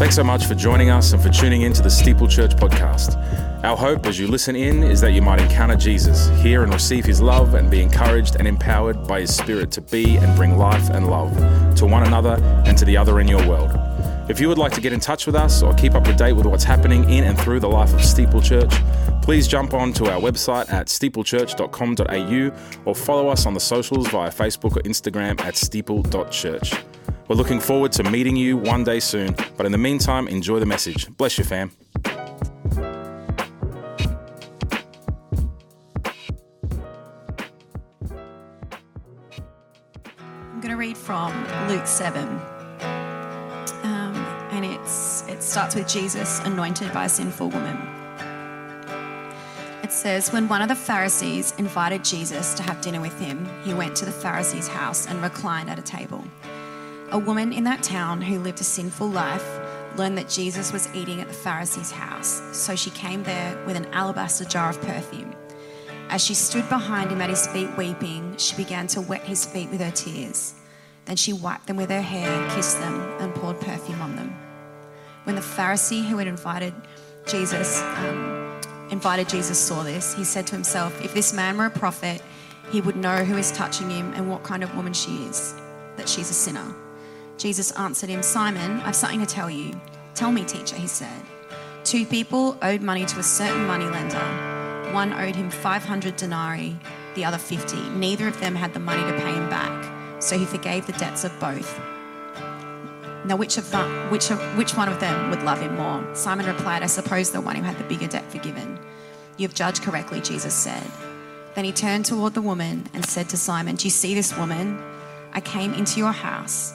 Thanks so much for joining us and for tuning in to the Steeple Church podcast. Our hope as you listen in is that you might encounter Jesus, hear and receive his love, and be encouraged and empowered by his spirit to be and bring life and love to one another and to the other in your world. If you would like to get in touch with us or keep up to date with what's happening in and through the life of Steeple Church, please jump on to our website at steeplechurch.com.au or follow us on the socials via Facebook or Instagram at steeple.church. We're looking forward to meeting you one day soon, but in the meantime, enjoy the message. Bless you, fam. I'm going to read from Luke 7. Um, and it's, it starts with Jesus anointed by a sinful woman. It says, When one of the Pharisees invited Jesus to have dinner with him, he went to the Pharisee's house and reclined at a table. A woman in that town who lived a sinful life learned that Jesus was eating at the Pharisee's house, so she came there with an alabaster jar of perfume. As she stood behind him at his feet weeping, she began to wet his feet with her tears. Then she wiped them with her hair, kissed them, and poured perfume on them. When the Pharisee who had invited Jesus um, invited Jesus saw this, he said to himself, "If this man were a prophet, he would know who is touching him and what kind of woman she is, that she's a sinner." Jesus answered him, Simon, I've something to tell you. Tell me, teacher, he said. Two people owed money to a certain moneylender. One owed him 500 denarii, the other 50. Neither of them had the money to pay him back, so he forgave the debts of both. Now, which, of the, which, of, which one of them would love him more? Simon replied, I suppose the one who had the bigger debt forgiven. You have judged correctly, Jesus said. Then he turned toward the woman and said to Simon, Do you see this woman? I came into your house.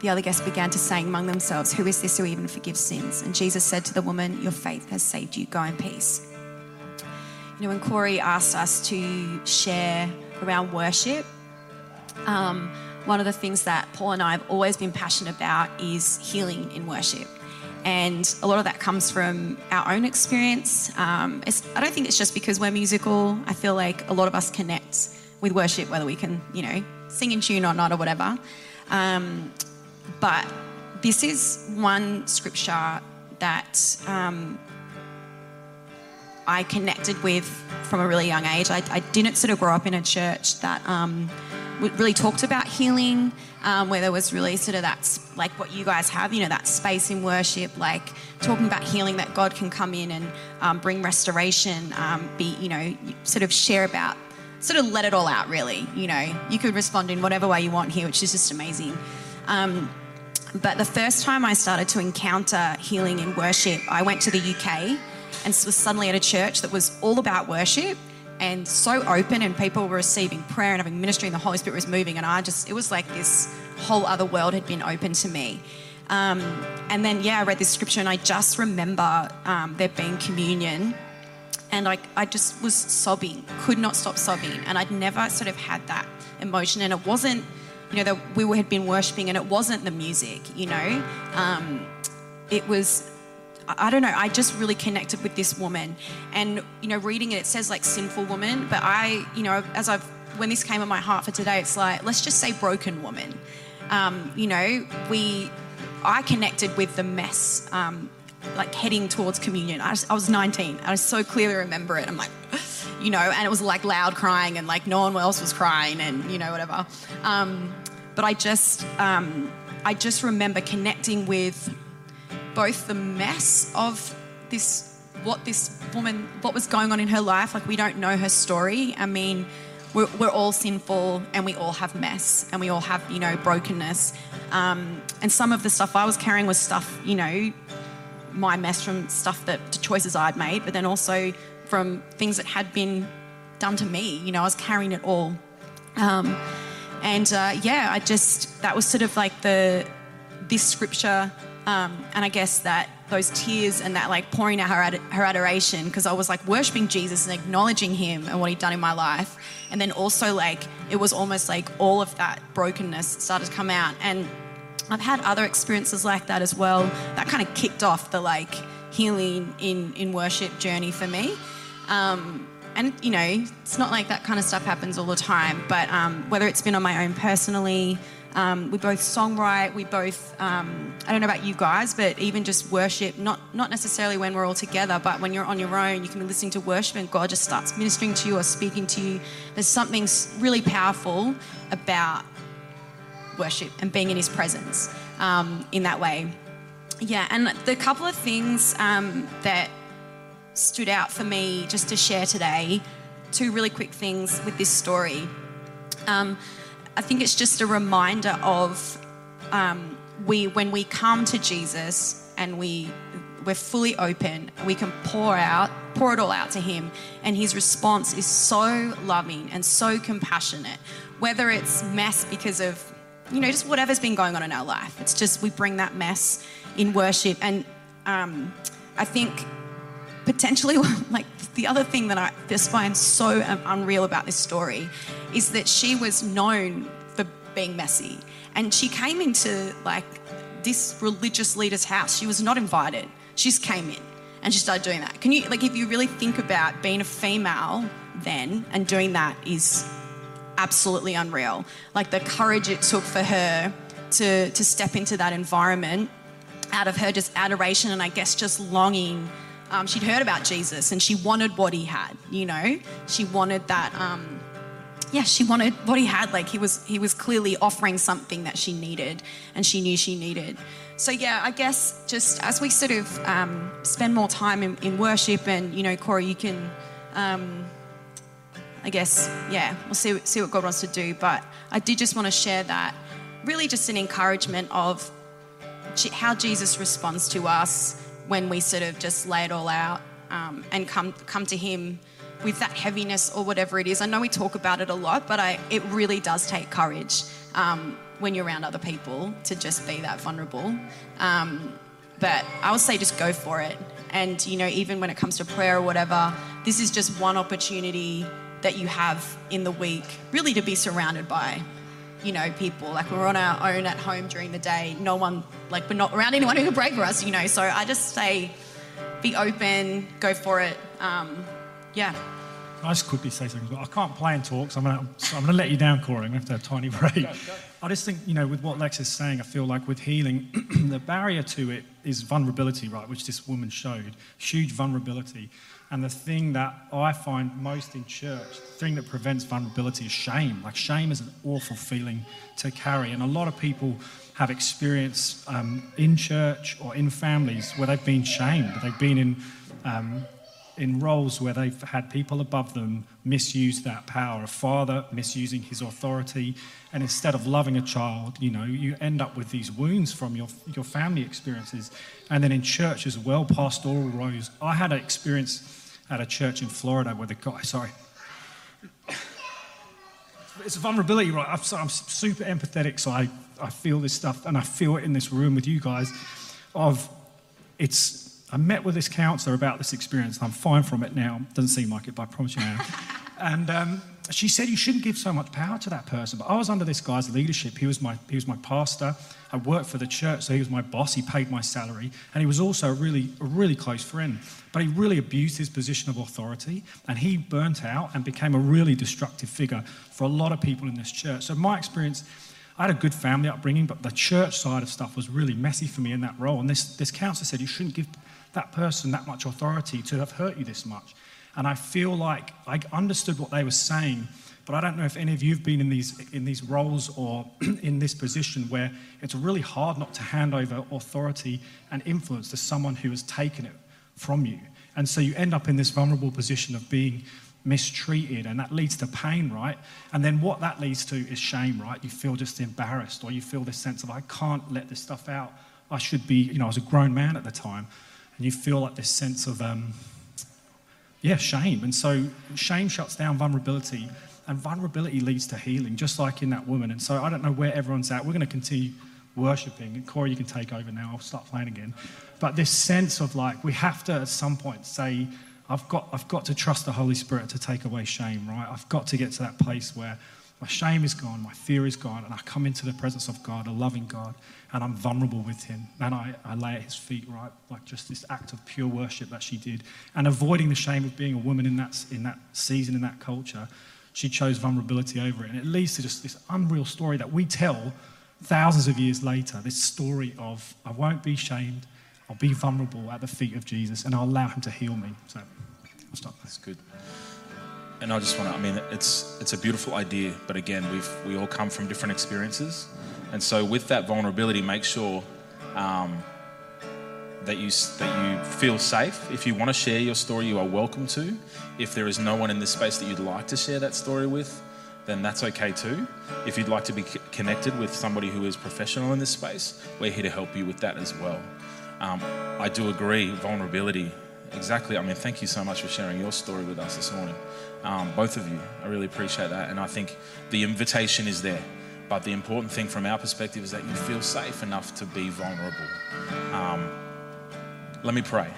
The other guests began to say among themselves, Who is this who even forgives sins? And Jesus said to the woman, Your faith has saved you. Go in peace. You know, when Corey asked us to share around worship, um, one of the things that Paul and I have always been passionate about is healing in worship. And a lot of that comes from our own experience. Um, I don't think it's just because we're musical. I feel like a lot of us connect with worship, whether we can, you know, sing in tune or not or whatever. Um, but this is one scripture that um, I connected with from a really young age. I, I, didn't sort of grow up in a church that um, really talked about healing, um, where there was really sort of that, like what you guys have, you know, that space in worship, like talking about healing that God can come in and um, bring restoration, um, be, you know, sort of share about, sort of let it all out, really. You know, you could respond in whatever way you want here, which is just amazing. Um, but the first time I started to encounter healing in worship, I went to the UK and was suddenly at a church that was all about worship and so open, and people were receiving prayer and having ministry, and the Holy Spirit was moving. And I just, it was like this whole other world had been open to me. Um, and then, yeah, I read this scripture, and I just remember um, there being communion. And I, I just was sobbing, could not stop sobbing. And I'd never sort of had that emotion. And it wasn't you know, that we had been worshiping and it wasn't the music, you know. Um, it was, I don't know, I just really connected with this woman. And, you know, reading it, it says like sinful woman, but I, you know, as I've, when this came in my heart for today, it's like, let's just say broken woman. Um, you know, we, I connected with the mess, um, like heading towards communion. I I was 19. I so clearly remember it. I'm like, you know, and it was like loud crying and like no one else was crying and, you know, whatever. Um, but I just, um, I just remember connecting with both the mess of this, what this woman, what was going on in her life. Like we don't know her story. I mean, we're, we're all sinful and we all have mess and we all have, you know, brokenness. Um, and some of the stuff I was carrying was stuff, you know, my mess from stuff that choices I'd made, but then also from things that had been done to me. You know, I was carrying it all. Um, and uh, yeah, I just, that was sort of like the, this scripture. Um, and I guess that those tears and that like pouring out her, ad- her adoration because I was like worshiping Jesus and acknowledging him and what he'd done in my life. And then also like it was almost like all of that brokenness started to come out. And I've had other experiences like that as well. That kind of kicked off the like healing in in worship journey for me. Um, and you know, it's not like that kind of stuff happens all the time. But um, whether it's been on my own personally, um, we both songwrite. We both, um, I don't know about you guys, but even just worship, not, not necessarily when we're all together, but when you're on your own, you can be listening to worship and God just starts ministering to you or speaking to you. There's something really powerful about worship and being in His presence um, in that way. Yeah, and the couple of things um, that stood out for me just to share today, two really quick things with this story. Um, I think it's just a reminder of um, we when we come to Jesus and we we're fully open, we can pour out, pour it all out to Him, and His response is so loving and so compassionate. Whether it's mess because of you know just whatever's been going on in our life, it's just we bring that mess in worship, and um, I think potentially like the other thing that I just find so unreal about this story is that she was known for being messy. And she came into like this religious leader's house. She was not invited. She just came in and she started doing that. Can you like if you really think about being a female then and doing that is absolutely unreal. Like the courage it took for her to to step into that environment out of her just adoration and I guess just longing um, she'd heard about Jesus and she wanted what he had, you know? She wanted that, um, yeah, she wanted what he had. Like he was, he was clearly offering something that she needed and she knew she needed. So, yeah, I guess just as we sort of um, spend more time in, in, worship and, you know, Corey, you can, um, I guess, yeah, we'll see, see what God wants to do. But I did just want to share that really just an encouragement of how Jesus responds to us when we sort of just lay it all out um, and come come to Him with that heaviness or whatever it is. I know we talk about it a lot, but I, it really does take courage um, when you're around other people to just be that vulnerable. Um, but I would say just go for it. And you know, even when it comes to prayer or whatever, this is just one opportunity that you have in the week, really to be surrounded by you know, people. Like we're on our own at home during the day. No one, like we're not around anyone who can pray for us, you know. So I just say, be open, go for it. Um, yeah. I just quickly say something. But I can't play and talk, so I'm going to I'm to let you down, Corey. I'm going to have to have a tiny break. Go, go. I just think, you know, with what Lex is saying, I feel like with healing, the barrier to it is vulnerability, right, which this woman showed. Huge vulnerability. And the thing that I find most in church, the thing that prevents vulnerability is shame. Like, shame is an awful feeling to carry. And a lot of people have experienced um, in church or in families where they've been shamed. They've been in, um, in roles where they've had people above them misuse that power. A father misusing his authority. And instead of loving a child, you know, you end up with these wounds from your, your family experiences. And then in church as well, pastoral roles. I had an experience at a church in Florida where the guy, sorry, it's a vulnerability, right? I'm, I'm, super empathetic, so I, I feel this stuff, and I feel it in this room with you guys. Of it's, I met with this counselor about this experience, and I'm fine from it now. Doesn't seem like it, but I promise you now. and um, she said you shouldn't give so much power to that person. But I was under this guy's leadership. He was my, he was my pastor. I worked for the church, so he was my boss. He paid my salary, and he was also a really, a really close friend. But he really abused his position of authority, and he burnt out and became a really destructive figure for a lot of people in this church. So my experience, I had a good family upbringing, but the church side of stuff was really messy for me in that role. And this, this counselor said you shouldn't give that person that much authority to have hurt you this much. And I feel like I understood what they were saying, but I don't know if any of you have been in these, in these roles or in this position where it's really hard not to hand over authority and influence to someone who has taken it from you. And so you end up in this vulnerable position of being mistreated, and that leads to pain, right? And then what that leads to is shame, right? You feel just embarrassed, or you feel this sense of, I can't let this stuff out. I should be, you know, I was a grown man at the time. And you feel like this sense of, um, yeah, shame. And so shame shuts down vulnerability, and vulnerability leads to healing, just like in that woman. And so I don't know where everyone's at. We're going to continue worshipping. And Corey, you can take over now. I'll start playing again. But this sense of like, we have to at some point say, I've got, I've got to trust the Holy Spirit to take away shame, right? I've got to get to that place where my shame is gone, my fear is gone, and I come into the presence of God, a loving God, and I'm vulnerable with Him. And I, I lay at His feet, right? Like just this act of pure worship that she did. And avoiding the shame of being a woman in that, in that season, in that culture, she chose vulnerability over it. And it leads to just this unreal story that we tell thousands of years later this story of, I won't be shamed, I'll be vulnerable at the feet of Jesus, and I'll allow Him to heal me. So I'll stop. That's good. And I just want to, I mean, it's, it's a beautiful idea, but again, we've, we all come from different experiences. And so, with that vulnerability, make sure um, that, you, that you feel safe. If you want to share your story, you are welcome to. If there is no one in this space that you'd like to share that story with, then that's okay too. If you'd like to be connected with somebody who is professional in this space, we're here to help you with that as well. Um, I do agree, vulnerability. Exactly. I mean, thank you so much for sharing your story with us this morning um, both of you. I really appreciate that. And I think the invitation is there. But the important thing from our perspective is that you feel safe enough to be vulnerable. Um, let me pray.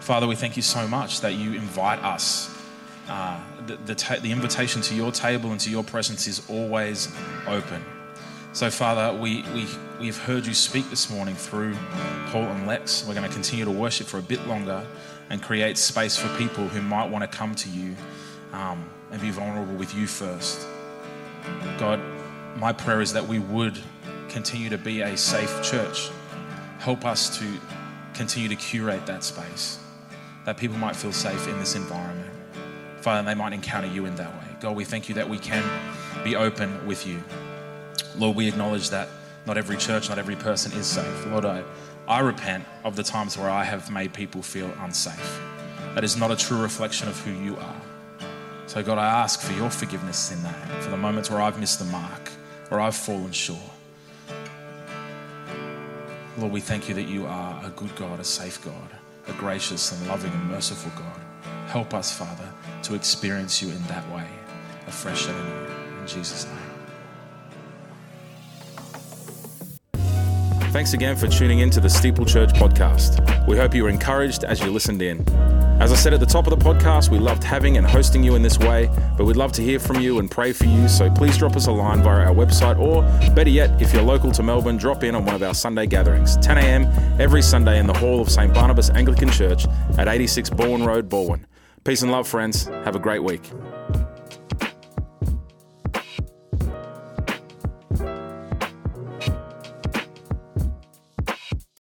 Father, we thank you so much that you invite us. Uh, the, the, ta- the invitation to your table and to your presence is always open. So, Father, we, we, we've heard you speak this morning through Paul and Lex. We're going to continue to worship for a bit longer and create space for people who might want to come to you um, and be vulnerable with you first. God, my prayer is that we would continue to be a safe church. Help us to continue to curate that space, that people might feel safe in this environment. Father, they might encounter you in that way. God, we thank you that we can be open with you. Lord, we acknowledge that not every church, not every person is safe. Lord, I, I repent of the times where I have made people feel unsafe. That is not a true reflection of who you are. So, God, I ask for your forgiveness in that, for the moments where I've missed the mark, where I've fallen short. Lord, we thank you that you are a good God, a safe God, a gracious and loving and merciful God. Help us, Father, to experience you in that way, afresh and anew. In Jesus' name. Thanks again for tuning in to the Steeple Church podcast. We hope you were encouraged as you listened in. As I said at the top of the podcast, we loved having and hosting you in this way, but we'd love to hear from you and pray for you. So please drop us a line via our website, or better yet, if you're local to Melbourne, drop in on one of our Sunday gatherings, 10 a.m. every Sunday in the hall of St. Barnabas Anglican Church at 86 Balwyn Road, Balwyn. Peace and love, friends. Have a great week.